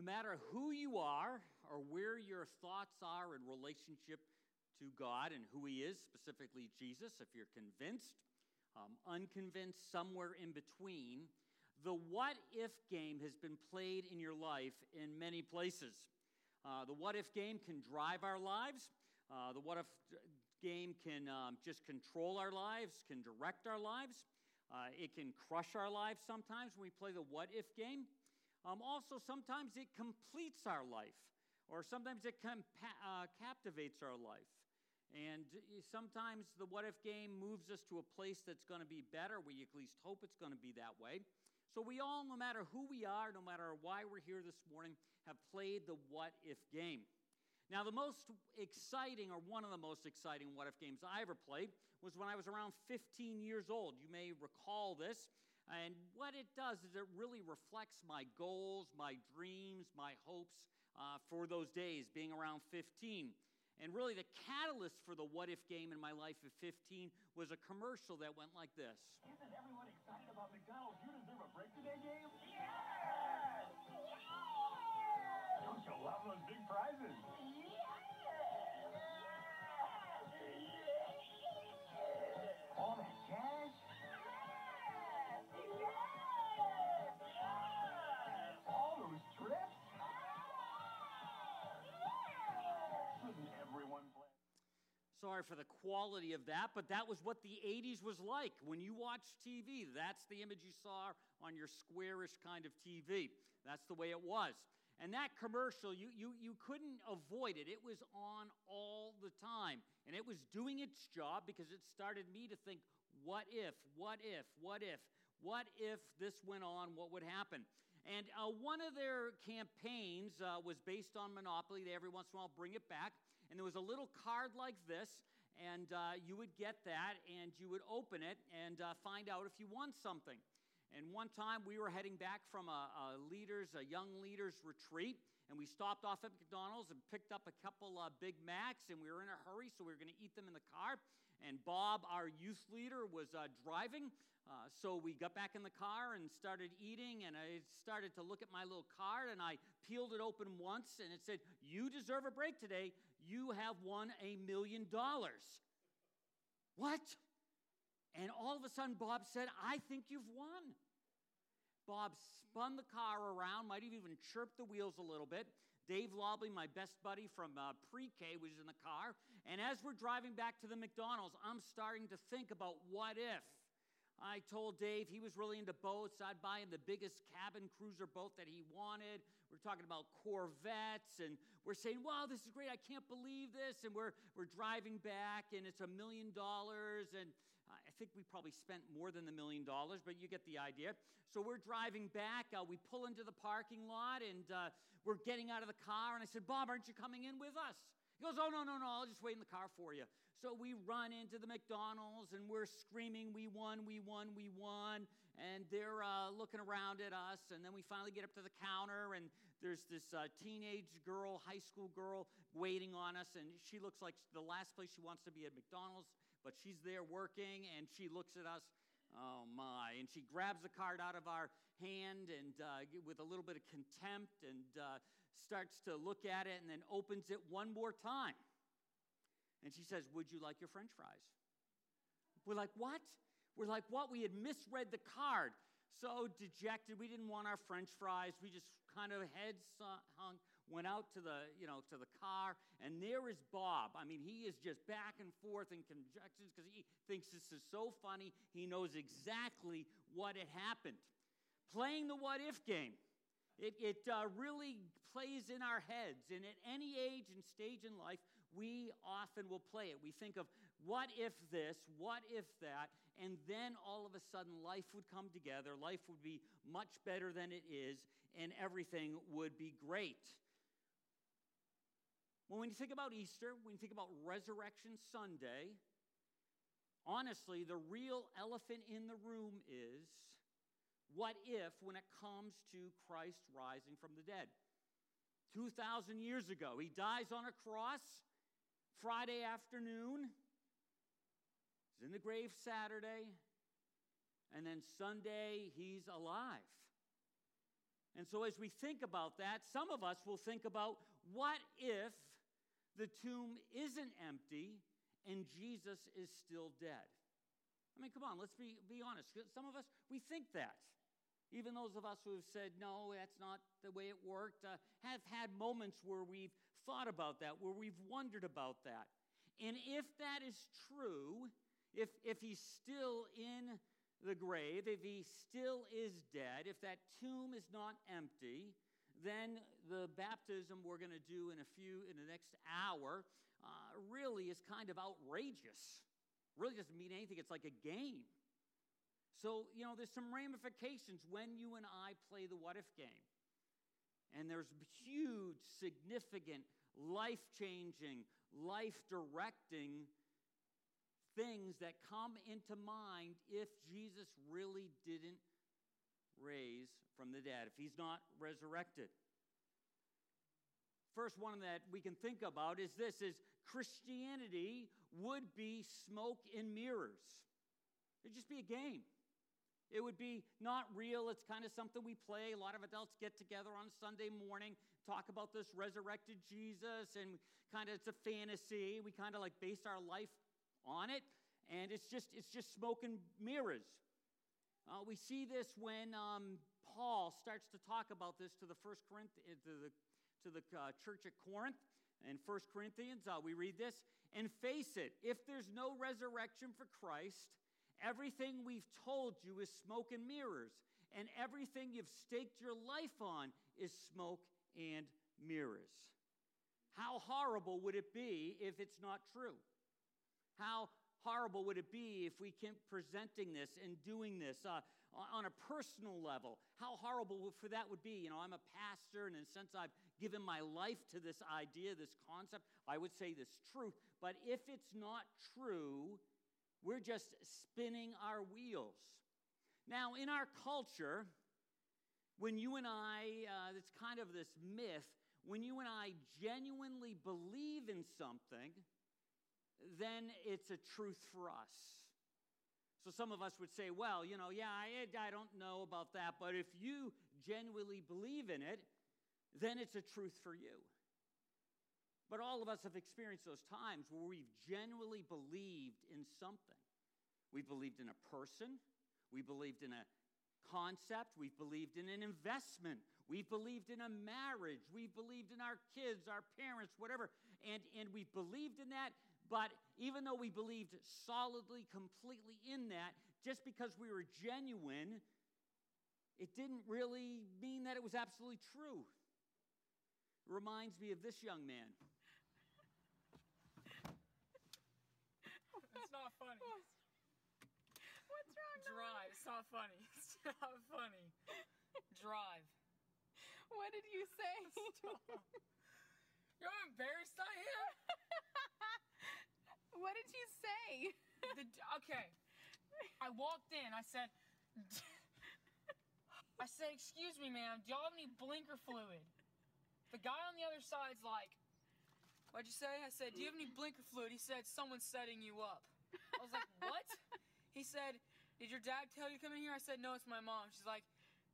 No matter who you are or where your thoughts are in relationship to God and who He is, specifically Jesus, if you're convinced, um, unconvinced, somewhere in between, the what if game has been played in your life in many places. Uh, the what if game can drive our lives. Uh, the what if game can um, just control our lives, can direct our lives. Uh, it can crush our lives sometimes when we play the what if game. Um, also, sometimes it completes our life, or sometimes it compa- uh, captivates our life. And sometimes the what if game moves us to a place that's going to be better. We at least hope it's going to be that way. So we all, no matter who we are, no matter why we're here this morning, have played the what if game. Now, the most exciting, or one of the most exciting what if games I ever played, was when I was around 15 years old. You may recall this. And what it does is it really reflects my goals, my dreams, my hopes uh, for those days, being around 15. And really, the catalyst for the what if game in my life at 15 was a commercial that went like this Isn't everyone excited about McDonald's You Deserve a Break Today game? Yes! Don't you love those big prizes? Sorry for the quality of that, but that was what the 80s was like. When you watched TV, that's the image you saw on your squarish kind of TV. That's the way it was. And that commercial, you, you, you couldn't avoid it. It was on all the time. And it was doing its job because it started me to think, what if, what if, what if, what if this went on, what would happen? And uh, one of their campaigns uh, was based on Monopoly. They every once in a while bring it back. And there was a little card like this, and uh, you would get that, and you would open it and uh, find out if you won something. And one time we were heading back from a, a leaders, a young leaders retreat, and we stopped off at McDonald's and picked up a couple uh, Big Macs, and we were in a hurry, so we were going to eat them in the car. And Bob, our youth leader, was uh, driving, uh, so we got back in the car and started eating, and I started to look at my little card, and I peeled it open once, and it said, "You deserve a break today. You have won a million dollars." What? And all of a sudden, Bob said, I think you've won. Bob spun the car around, might have even chirped the wheels a little bit. Dave Lobley, my best buddy from uh, pre K, was in the car. And as we're driving back to the McDonald's, I'm starting to think about what if. I told Dave he was really into boats. I'd buy him the biggest cabin cruiser boat that he wanted. We're talking about Corvettes, and we're saying, wow, this is great. I can't believe this. And we're, we're driving back, and it's a million dollars. And I think we probably spent more than the million dollars, but you get the idea. So we're driving back. Uh, we pull into the parking lot, and uh, we're getting out of the car. And I said, Bob, aren't you coming in with us? He goes, Oh, no, no, no, I'll just wait in the car for you. So we run into the McDonald's and we're screaming, We won, we won, we won. And they're uh, looking around at us. And then we finally get up to the counter and there's this uh, teenage girl, high school girl, waiting on us. And she looks like the last place she wants to be at McDonald's, but she's there working and she looks at us. Oh my. And she grabs the card out of our hand and uh, with a little bit of contempt and uh, starts to look at it and then opens it one more time. And she says, Would you like your french fries? We're like, What? We're like, What? We had misread the card. So dejected, we didn't want our french fries. We just kind of heads hung, went out to the, you know, to the car, and there is Bob. I mean, he is just back and forth in conjectures because he thinks this is so funny. He knows exactly what had happened. Playing the what if game. It, it uh, really plays in our heads. And at any age and stage in life, we often will play it. We think of what if this, what if that, and then all of a sudden life would come together, life would be much better than it is, and everything would be great. Well, when you think about Easter, when you think about Resurrection Sunday, honestly, the real elephant in the room is what if when it comes to Christ rising from the dead? 2,000 years ago, he dies on a cross Friday afternoon, he's in the grave Saturday, and then Sunday, he's alive. And so, as we think about that, some of us will think about what if the tomb isn't empty and Jesus is still dead? I mean, come on, let's be, be honest. Some of us, we think that. Even those of us who have said, no, that's not the way it worked, uh, have had moments where we've thought about that, where we've wondered about that. And if that is true, if, if he's still in the grave, if he still is dead, if that tomb is not empty, then the baptism we're going to do in a few, in the next hour, uh, really is kind of outrageous. Really doesn't mean anything. It's like a game. So, you know, there's some ramifications when you and I play the what if game. And there's huge, significant, life changing, life directing things that come into mind if Jesus really didn't raise from the dead, if he's not resurrected. First one that we can think about is this is Christianity would be smoke and mirrors. It'd just be a game. It would be not real. It's kind of something we play. A lot of adults get together on Sunday morning, talk about this resurrected Jesus, and kind of it's a fantasy. We kind of like base our life on it, and it's just it's just smoke and mirrors. Uh, we see this when um, Paul starts to talk about this to the first Corinthians, to the to the uh, church at Corinth. In 1 Corinthians, uh, we read this and face it, if there's no resurrection for Christ, everything we've told you is smoke and mirrors, and everything you've staked your life on is smoke and mirrors. How horrible would it be if it's not true? How horrible would it be if we kept presenting this and doing this uh, on a personal level? How horrible for that would be. You know, I'm a pastor, and in a sense, I've given my life to this idea, this concept. I would say this truth. But if it's not true, we're just spinning our wheels. Now, in our culture, when you and I, uh, it's kind of this myth, when you and I genuinely believe in something, then it's a truth for us. So some of us would say, well, you know, yeah, I, I don't know about that, but if you genuinely believe in it, then it's a truth for you. But all of us have experienced those times where we've genuinely believed in something. We believed in a person, we believed in a concept, we've believed in an investment, we've believed in a marriage, we've believed in our kids, our parents, whatever. And, and we've believed in that, but even though we believed solidly, completely in that, just because we were genuine, it didn't really mean that it was absolutely true. It reminds me of this young man. It's not funny. What's wrong? Drive. It's not funny. It's not funny. Drive. What did you say? Stop. You're how embarrassed I am? what did you say? The, okay. I walked in. I said, I said, excuse me, ma'am. Do y'all have any blinker fluid? The guy on the other side's like, what'd you say? I said, do you have any blinker fluid? He said, someone's setting you up. I was like, what? He said, did your dad tell you to come in here? I said, no, it's my mom. She's like,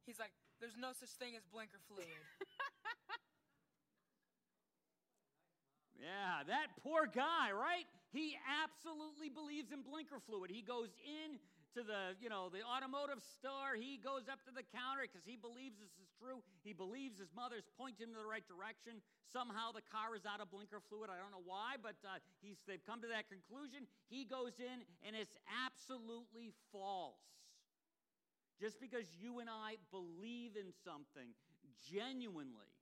he's like, there's no such thing as blinker fluid. Yeah, that poor guy, right? He absolutely believes in blinker fluid. He goes in to the, you know, the automotive store. He goes up to the counter because he believes this is true. He believes his mother's pointing him in the right direction. Somehow the car is out of blinker fluid. I don't know why, but uh, he's, they've come to that conclusion. He goes in and it's absolutely false. Just because you and I believe in something genuinely,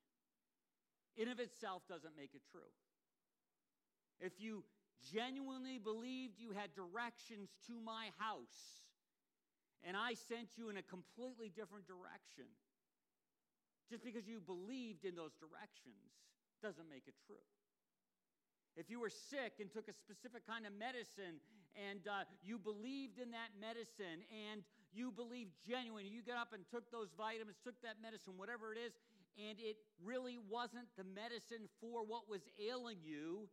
in of itself doesn't make it true. If you genuinely believed you had directions to my house and I sent you in a completely different direction, just because you believed in those directions doesn't make it true. If you were sick and took a specific kind of medicine and uh, you believed in that medicine and you believed genuine, you got up and took those vitamins, took that medicine, whatever it is, and it really wasn't the medicine for what was ailing you,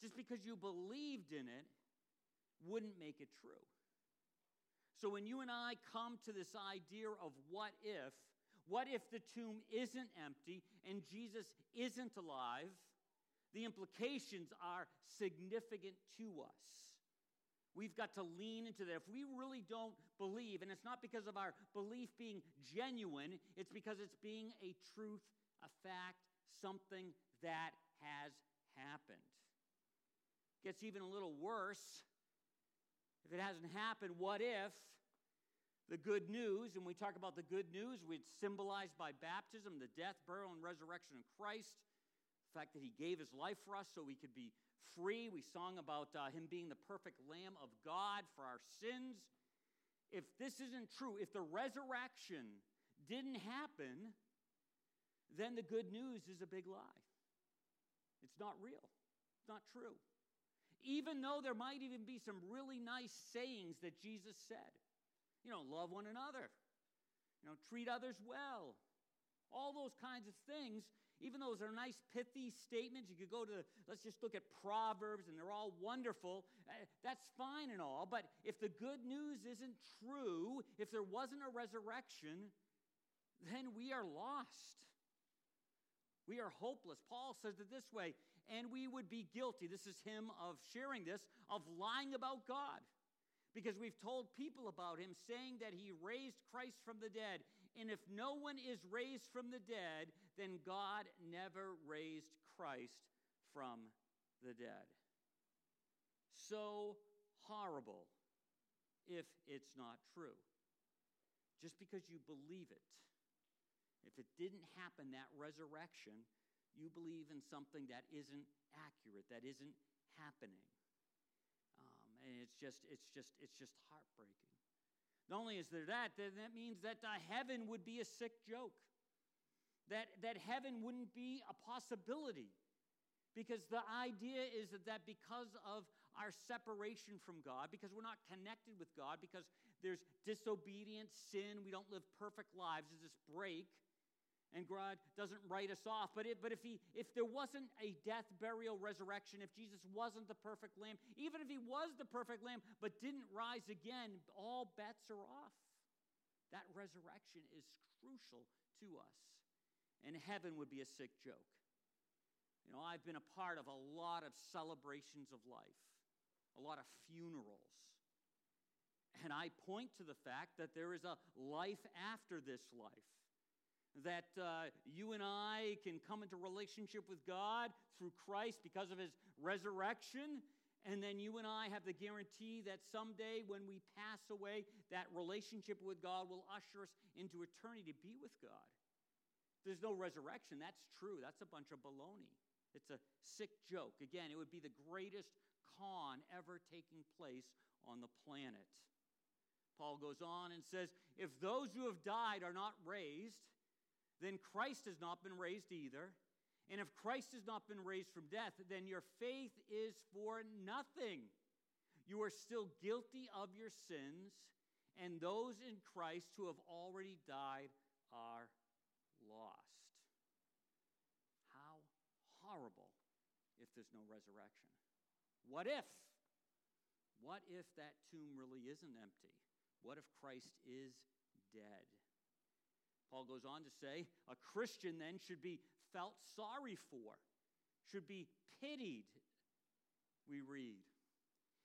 just because you believed in it wouldn't make it true. So when you and I come to this idea of what if, What if the tomb isn't empty and Jesus isn't alive? The implications are significant to us. We've got to lean into that. If we really don't believe, and it's not because of our belief being genuine, it's because it's being a truth, a fact, something that has happened. Gets even a little worse. If it hasn't happened, what if the good news, and we talk about the good news, it's symbolized by baptism, the death, burial, and resurrection of Christ, the fact that he gave his life for us so we could be free. We sung about uh, him being the perfect Lamb of God for our sins. If this isn't true, if the resurrection didn't happen, then the good news is a big lie. It's not real, it's not true. Even though there might even be some really nice sayings that Jesus said. You know, love one another, you know, treat others well, all those kinds of things even though those are nice, pithy statements, you could go to, let's just look at Proverbs, and they're all wonderful. Uh, that's fine and all, but if the good news isn't true, if there wasn't a resurrection, then we are lost. We are hopeless. Paul says it this way, and we would be guilty. This is him of sharing this, of lying about God. Because we've told people about him, saying that he raised Christ from the dead. And if no one is raised from the dead, then God never raised Christ from the dead. So horrible if it's not true. Just because you believe it. If it didn't happen, that resurrection, you believe in something that isn't accurate, that isn't happening. Um, and it's just, it's just, it's just heartbreaking. Not only is there that, then that means that uh, heaven would be a sick joke. That, that heaven wouldn't be a possibility. Because the idea is that, that because of our separation from God, because we're not connected with God, because there's disobedience, sin, we don't live perfect lives, there's this break, and God doesn't write us off. But, it, but if, he, if there wasn't a death, burial, resurrection, if Jesus wasn't the perfect lamb, even if he was the perfect lamb but didn't rise again, all bets are off. That resurrection is crucial to us. And heaven would be a sick joke. You know, I've been a part of a lot of celebrations of life, a lot of funerals. And I point to the fact that there is a life after this life that uh, you and I can come into relationship with God through Christ because of his resurrection. And then you and I have the guarantee that someday when we pass away, that relationship with God will usher us into eternity to be with God. There's no resurrection. That's true. That's a bunch of baloney. It's a sick joke. Again, it would be the greatest con ever taking place on the planet. Paul goes on and says, If those who have died are not raised, then Christ has not been raised either. And if Christ has not been raised from death, then your faith is for nothing. You are still guilty of your sins, and those in Christ who have already died are lost. How horrible if there's no resurrection. What if? What if that tomb really isn't empty? What if Christ is dead? Paul goes on to say, a Christian then should be felt sorry for, should be pitied, we read.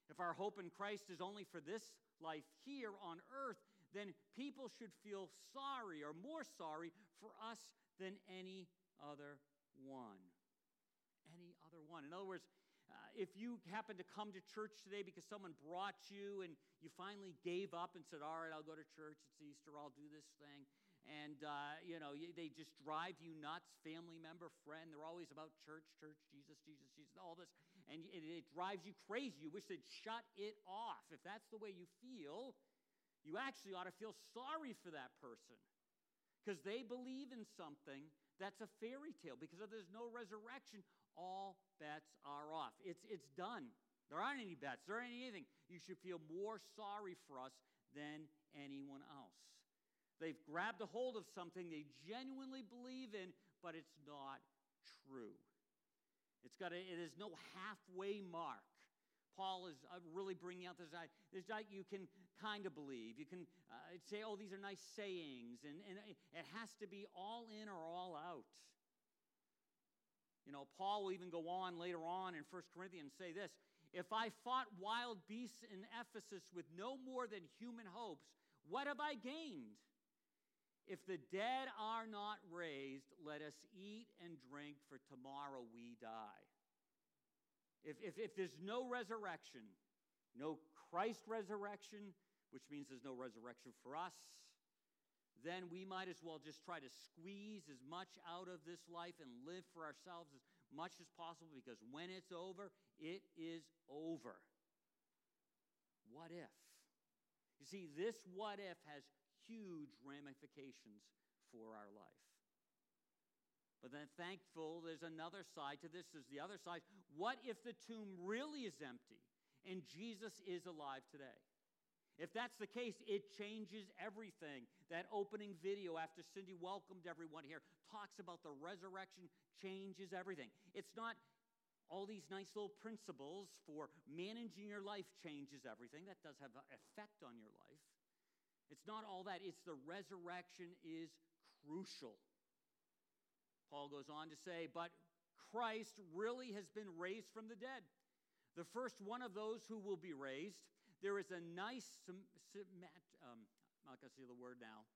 If our hope in Christ is only for this life here on earth, then people should feel sorry or more sorry for us than any other one. Any other one. In other words, uh, if you happen to come to church today because someone brought you and you finally gave up and said, All right, I'll go to church, it's Easter, I'll do this thing, and uh, you know they just drive you nuts family member friend. They're always about church church jesus jesus jesus all this. And it, it drives you crazy. You wish they'd shut it off. If that's the way you feel you actually ought to feel sorry for that person. Because they believe in something that's a fairy tale. Because if there's no resurrection all bets are off. It's, it's done. There aren't any bets. There aren't anything. You should feel more sorry for us than anyone else They've grabbed a hold of something they genuinely believe in, but it's not true. It's got a, it is no halfway mark Paul is uh, really bringing out this idea. This idea you can kind of believe. You can uh, say, oh, these are nice sayings, and, and it has to be all in or all out. You know, Paul will even go on later on in 1 Corinthians say this If I fought wild beasts in Ephesus with no more than human hopes, what have I gained? If the dead are not raised, let us eat and drink, for tomorrow we die. If, if, if there's no resurrection, no Christ resurrection, which means there's no resurrection for us, then we might as well just try to squeeze as much out of this life and live for ourselves as much as possible because when it's over, it is over. What if? You see, this what if has huge ramifications for our life. But then, thankful, there's another side to this. There's the other side. What if the tomb really is empty and Jesus is alive today? If that's the case, it changes everything. That opening video after Cindy welcomed everyone here talks about the resurrection, changes everything. It's not all these nice little principles for managing your life changes everything. That does have an effect on your life. It's not all that, it's the resurrection is crucial. Paul goes on to say, but Christ really has been raised from the dead. The first one of those who will be raised. There is a nice, um, I'm not going to say the word now,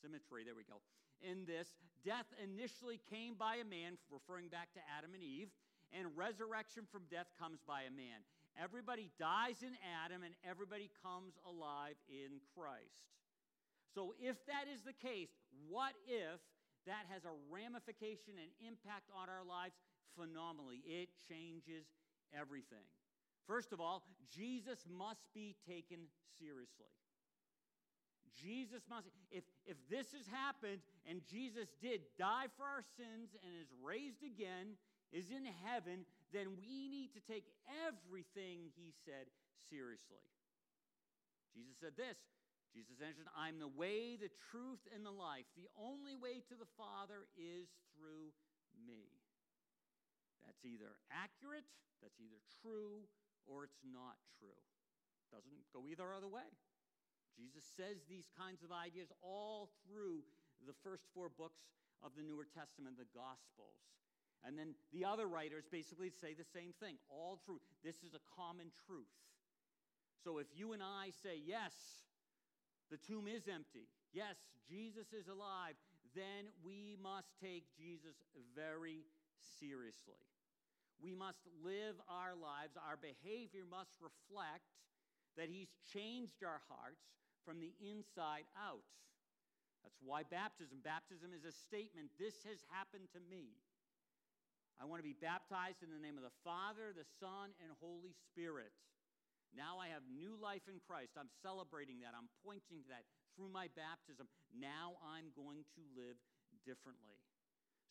symmetry, there we go. In this, death initially came by a man, referring back to Adam and Eve, and resurrection from death comes by a man. Everybody dies in Adam and everybody comes alive in Christ. So, if that is the case, what if that has a ramification and impact on our lives phenomenally? It changes everything. First of all, Jesus must be taken seriously. Jesus must, if, if this has happened and Jesus did die for our sins and is raised again, is in heaven, then we need to take everything he said seriously. Jesus said this Jesus answered, I'm the way, the truth, and the life. The only way to the Father is through me. That's either accurate, that's either true, or it's not true. Doesn't go either other way. Jesus says these kinds of ideas all through the first four books of the Newer Testament, the Gospels. And then the other writers basically say the same thing all through. This is a common truth. So if you and I say, yes, the tomb is empty, yes, Jesus is alive, then we must take Jesus very seriously. We must live our lives, our behavior must reflect that He's changed our hearts from the inside out. That's why baptism. Baptism is a statement this has happened to me. I want to be baptized in the name of the Father, the Son, and Holy Spirit. Now I have new life in Christ. I'm celebrating that. I'm pointing to that through my baptism. Now I'm going to live differently.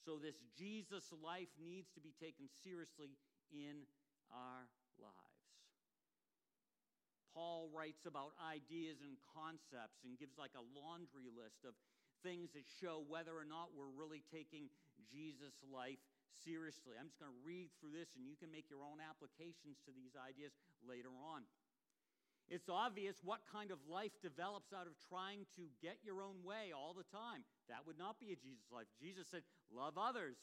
So, this Jesus life needs to be taken seriously in our lives. Paul writes about ideas and concepts and gives like a laundry list of things that show whether or not we're really taking Jesus' life seriously. I'm just going to read through this and you can make your own applications to these ideas later on. It's obvious what kind of life develops out of trying to get your own way all the time. That would not be a Jesus life. Jesus said, Love others.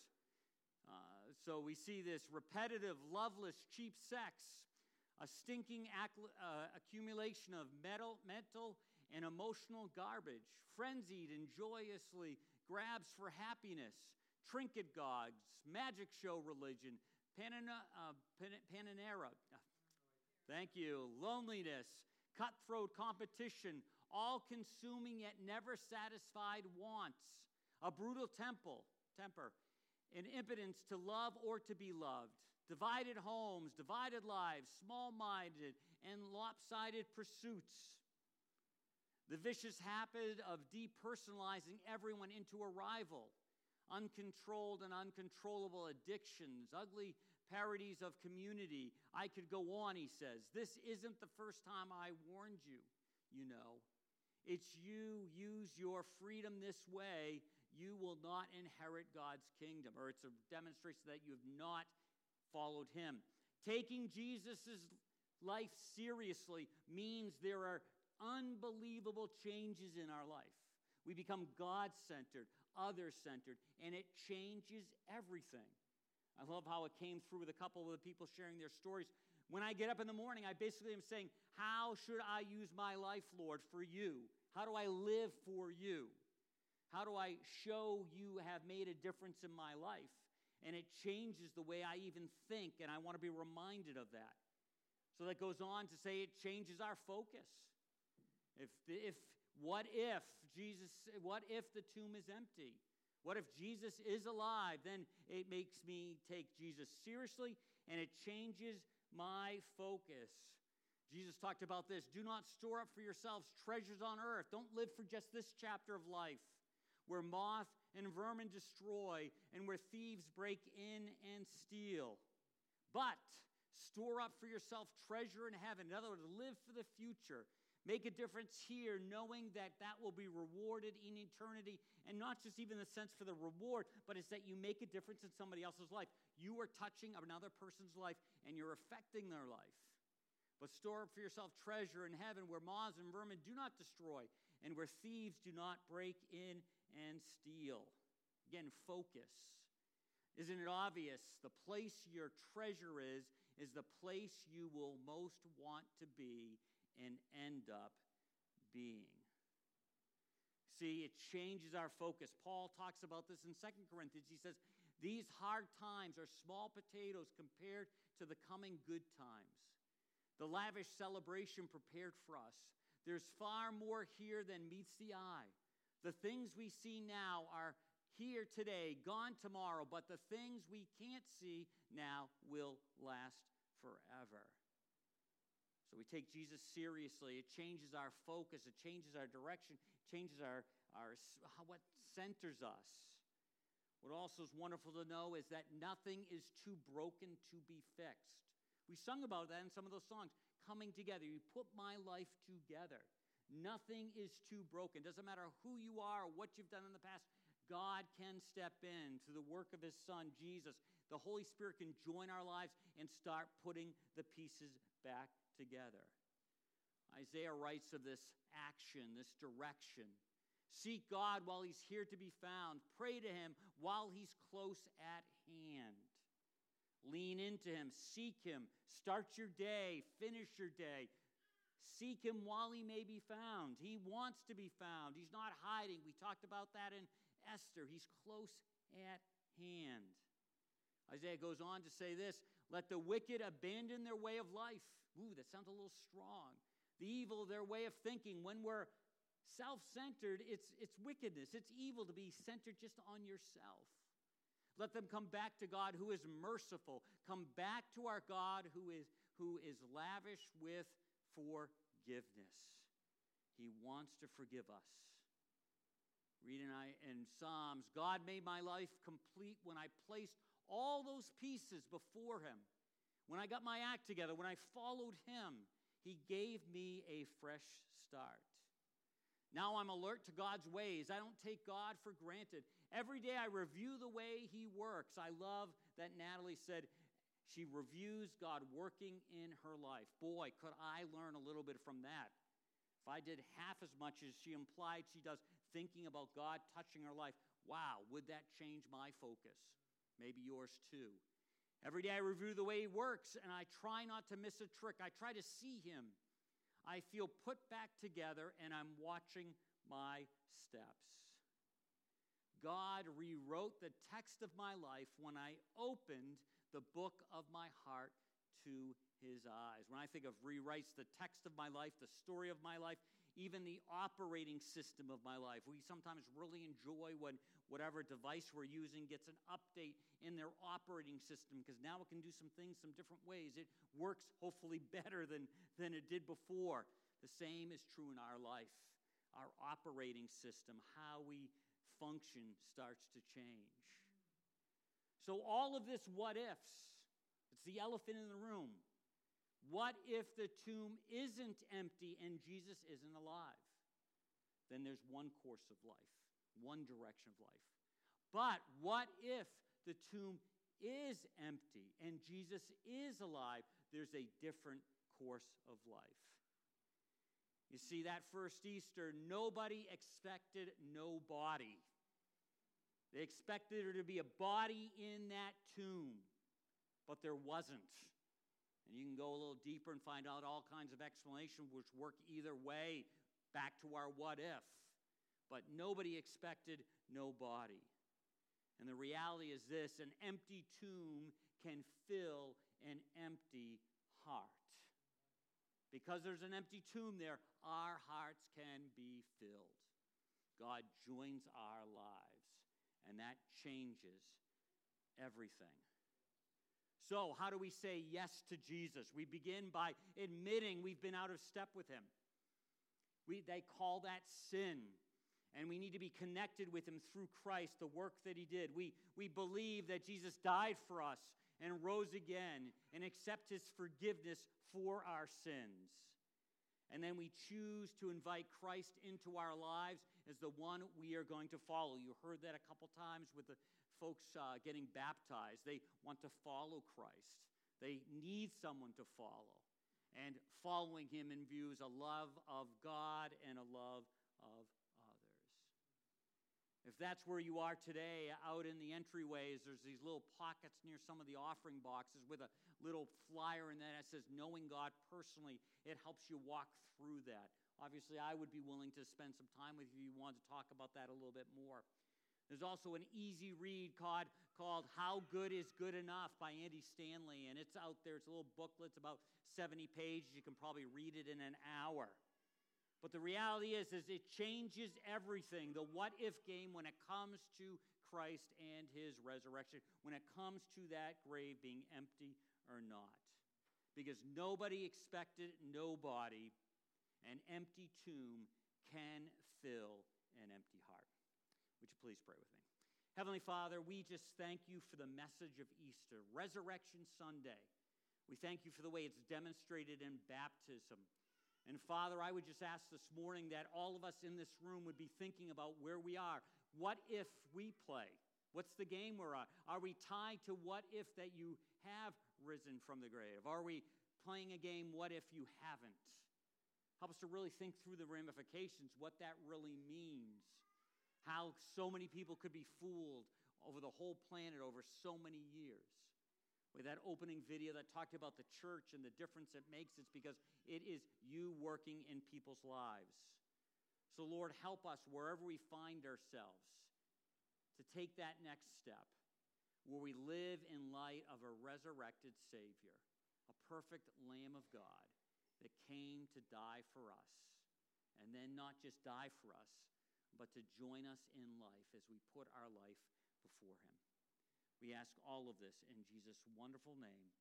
Uh, so we see this repetitive, loveless, cheap sex, a stinking uh, accumulation of metal, mental and emotional garbage, frenzied and joyously grabs for happiness, trinket gods, magic show religion, panana, uh, pananera. Thank you. Loneliness, cutthroat competition, all consuming yet never satisfied wants, a brutal temple, temper, an impotence to love or to be loved, divided homes, divided lives, small minded and lopsided pursuits. The vicious habit of depersonalizing everyone into a rival uncontrolled and uncontrollable addictions, ugly parodies of community. I could go on, he says. This isn't the first time I warned you, you know. It's you use your freedom this way, you will not inherit God's kingdom. Or it's a demonstration that you have not followed him. Taking Jesus' life seriously means there are unbelievable changes in our life. We become God centered, other centered, and it changes everything. I love how it came through with a couple of the people sharing their stories. When I get up in the morning, I basically am saying, How should I use my life, Lord, for you? How do I live for you? How do I show you have made a difference in my life? And it changes the way I even think, and I want to be reminded of that. So that goes on to say it changes our focus. If, if what if Jesus, what if the tomb is empty? What if Jesus is alive? Then it makes me take Jesus seriously and it changes my focus. Jesus talked about this do not store up for yourselves treasures on earth. Don't live for just this chapter of life where moth and vermin destroy and where thieves break in and steal. But store up for yourself treasure in heaven. In other words, live for the future. Make a difference here, knowing that that will be rewarded in eternity. And not just even the sense for the reward, but it's that you make a difference in somebody else's life. You are touching another person's life and you're affecting their life. But store up for yourself treasure in heaven where moths and vermin do not destroy and where thieves do not break in and steal. Again, focus. Isn't it obvious? The place your treasure is, is the place you will most want to be and end up being. See, it changes our focus. Paul talks about this in Second Corinthians. He says, These hard times are small potatoes compared to the coming good times. The lavish celebration prepared for us. There's far more here than meets the eye. The things we see now are here today, gone tomorrow, but the things we can't see now will last forever. So we take Jesus seriously. It changes our focus, it changes our direction, changes our, our what centers us. What also is wonderful to know is that nothing is too broken to be fixed. We sung about that in some of those songs. Coming together. You put my life together. Nothing is too broken. Doesn't matter who you are or what you've done in the past. God can step in to the work of his son, Jesus. The Holy Spirit can join our lives and start putting the pieces back together. Isaiah writes of this action, this direction. Seek God while he's here to be found. Pray to him while he's close at hand. Lean into him, seek him, start your day, finish your day. Seek him while he may be found. He wants to be found. He's not hiding. We talked about that in Esther. He's close at hand. Isaiah goes on to say this Let the wicked abandon their way of life Ooh, that sounds a little strong. The evil their way of thinking. When we're self centered, it's, it's wickedness. It's evil to be centered just on yourself. Let them come back to God who is merciful. Come back to our God who is, who is lavish with forgiveness. He wants to forgive us. Reading in Psalms, God made my life complete when I placed all those pieces before Him. When I got my act together, when I followed him, he gave me a fresh start. Now I'm alert to God's ways. I don't take God for granted. Every day I review the way he works. I love that Natalie said she reviews God working in her life. Boy, could I learn a little bit from that. If I did half as much as she implied she does, thinking about God touching her life, wow, would that change my focus? Maybe yours too. Every day I review the way he works and I try not to miss a trick. I try to see him. I feel put back together and I'm watching my steps. God rewrote the text of my life when I opened the book of my heart to his eyes. When I think of rewrites the text of my life, the story of my life, even the operating system of my life. We sometimes really enjoy when whatever device we're using gets an update in their operating system because now it can do some things some different ways. It works hopefully better than, than it did before. The same is true in our life. Our operating system, how we function, starts to change. So, all of this what ifs, it's the elephant in the room. What if the tomb isn't empty and Jesus isn't alive? Then there's one course of life, one direction of life. But what if the tomb is empty and Jesus is alive? There's a different course of life. You see, that first Easter, nobody expected no body. They expected there to be a body in that tomb, but there wasn't. And you can go a little deeper and find out all kinds of explanations which work either way, back to our what if. But nobody expected no body. And the reality is this an empty tomb can fill an empty heart. Because there's an empty tomb there, our hearts can be filled. God joins our lives, and that changes everything. So, how do we say yes to Jesus? We begin by admitting we've been out of step with him. We, they call that sin. And we need to be connected with him through Christ, the work that he did. We, we believe that Jesus died for us and rose again and accept his forgiveness for our sins. And then we choose to invite Christ into our lives as the one we are going to follow. You heard that a couple times with the folks uh, getting baptized. They want to follow Christ, they need someone to follow. And following him in views a love of God and a love of others. if that's where you are today, out in the entryways, there's these little pockets near some of the offering boxes with a little flyer in that that says Knowing God Personally. It helps you walk through that. Obviously, I would be willing to spend some time with you if you wanted to talk about that a little bit more. There's also an easy read called, called How Good is Good Enough by Andy Stanley, and it's out there. It's a little booklet, it's about 70 pages. You can probably read it in an hour. But the reality is, is it changes everything. The what if game when it comes to Christ and his resurrection, when it comes to that grave being empty or not. Because nobody expected nobody. An empty tomb can fill an empty. Would you please pray with me? Heavenly Father, we just thank you for the message of Easter, Resurrection Sunday. We thank you for the way it's demonstrated in baptism and Father, I would just ask this morning that all of us in this room would be thinking about where we are. What if we play? What's the game we're on? Are we tied to what if that you have risen from the grave? Are we playing a game, what if you haven't? Help us to really think through the ramifications, what that really means, how so many people could be fooled over the whole planet over so many years with that opening video that talked about the church and the difference it makes, it's because it is you working in people's lives. So, Lord, help us wherever we find ourselves to take that next step where we live in light of a resurrected Savior, a perfect Lamb of God that came to die for us, and then not just die for us, but to join us in life as we put our life before Him. We ask all of this in Jesus' wonderful name.